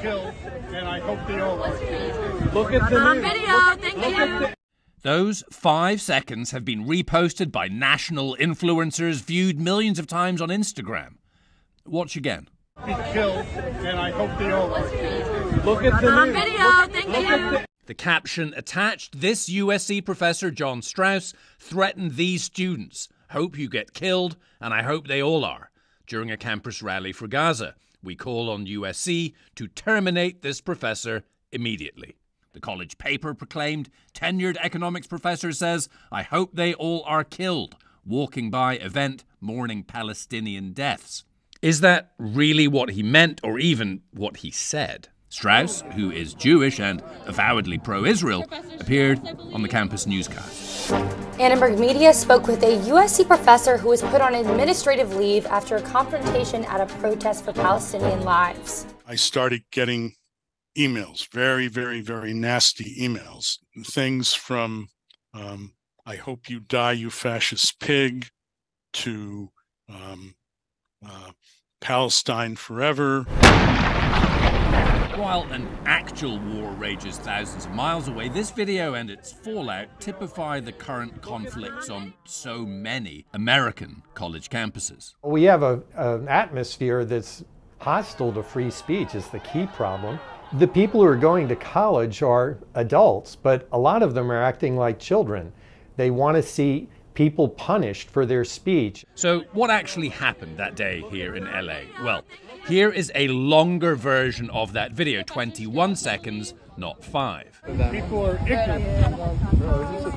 killed, and I hope they all are. Look at the On video, thank you. Those five seconds have been reposted by national influencers, viewed millions of times on Instagram. Watch again. Be killed, and I hope they all are. Look at the On video, thank you. The caption attached this USC professor, John Strauss, threatened these students. Hope you get killed, and I hope they all are, during a campus rally for Gaza. We call on USC to terminate this professor immediately. The college paper proclaimed tenured economics professor says, I hope they all are killed. Walking by event mourning Palestinian deaths. Is that really what he meant, or even what he said? Strauss, who is Jewish and avowedly pro Israel, appeared on the campus newscast. Annenberg Media spoke with a USC professor who was put on administrative leave after a confrontation at a protest for Palestinian lives. I started getting emails, very, very, very nasty emails. Things from, um, I hope you die, you fascist pig, to um, uh, Palestine forever. While an actual war rages thousands of miles away, this video and its fallout typify the current conflicts on so many American college campuses. We have a, an atmosphere that's hostile to free speech is the key problem. The people who are going to college are adults, but a lot of them are acting like children. They want to see people punished for their speech. So, what actually happened that day here in LA? Well, here is a longer version of that video 21 seconds, not five. People are ignorant.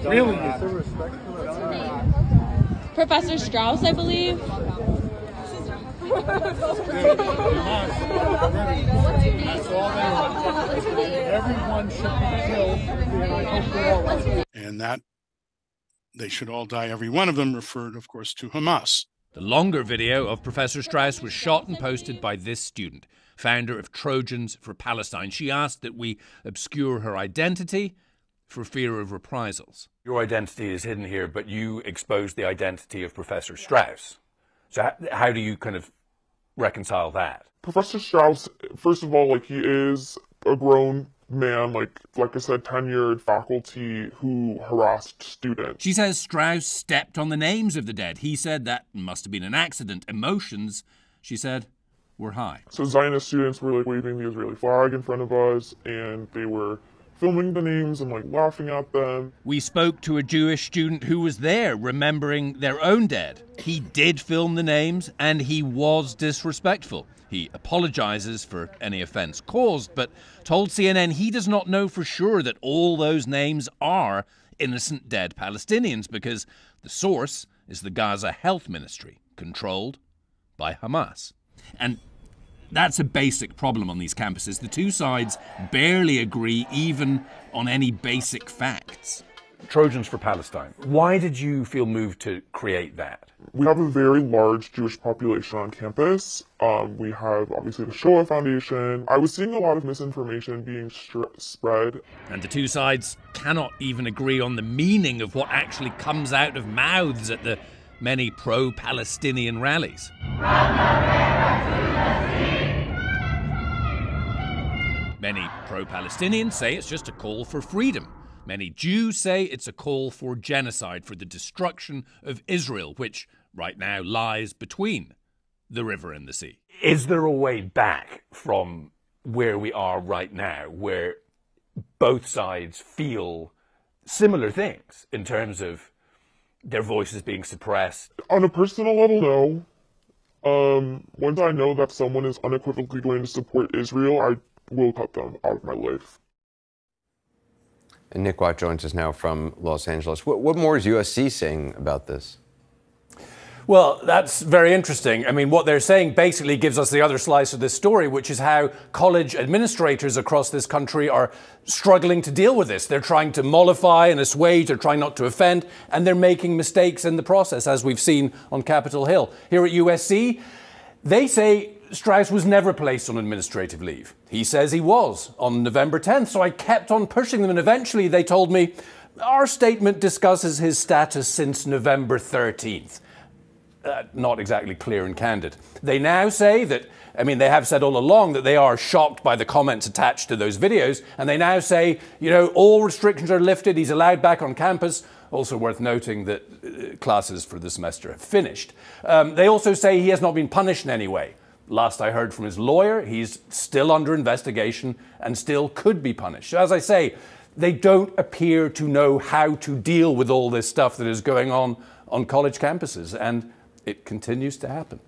Really Professor Strauss, I believe. That's all. Everyone should be killed, I hope they all are. And that they should all die, every one of them, referred, of course, to Hamas. The longer video of Professor Strauss was shot and posted by this student, founder of Trojans for Palestine. She asked that we obscure her identity for fear of reprisals. Your identity is hidden here, but you exposed the identity of Professor Strauss. So, how, how do you kind of reconcile that? Professor Strauss, first of all, like he is a grown man, like like I said, tenured faculty who harassed students. She says Strauss stepped on the names of the dead. He said that must have been an accident. Emotions, she said, were high. So Zionist students were like waving the Israeli flag in front of us, and they were filming the names and like laughing at them. We spoke to a Jewish student who was there remembering their own dead. He did film the names and he was disrespectful. He apologizes for any offense caused, but told CNN he does not know for sure that all those names are innocent dead Palestinians because the source is the Gaza Health Ministry, controlled by Hamas. And that's a basic problem on these campuses. The two sides barely agree even on any basic facts. Trojans for Palestine. Why did you feel moved to create that? We have a very large Jewish population on campus. Um, we have obviously the Shoah Foundation. I was seeing a lot of misinformation being str- spread. And the two sides cannot even agree on the meaning of what actually comes out of mouths at the many pro Palestinian rallies. Many pro Palestinians say it's just a call for freedom. Many Jews say it's a call for genocide, for the destruction of Israel, which right now lies between the river and the sea. Is there a way back from where we are right now, where both sides feel similar things in terms of their voices being suppressed? On a personal level, no. Um, once I know that someone is unequivocally going to support Israel, I will cut them out of my life. And Nick Watt joins us now from Los Angeles. What, what more is USC saying about this? Well, that's very interesting. I mean, what they're saying basically gives us the other slice of this story, which is how college administrators across this country are struggling to deal with this. They're trying to mollify and assuage, they're trying not to offend, and they're making mistakes in the process, as we've seen on Capitol Hill. Here at USC, they say Strauss was never placed on administrative leave. He says he was on November 10th, so I kept on pushing them, and eventually they told me our statement discusses his status since November 13th. uh, not exactly clear and candid. They now say that, I mean, they have said all along that they are shocked by the comments attached to those videos, and they now say, you know, all restrictions are lifted, he's allowed back on campus. Also worth noting that uh, classes for the semester have finished. Um, they also say he has not been punished in any way. Last I heard from his lawyer, he's still under investigation and still could be punished. So, as I say, they don't appear to know how to deal with all this stuff that is going on on college campuses, and it continues to happen.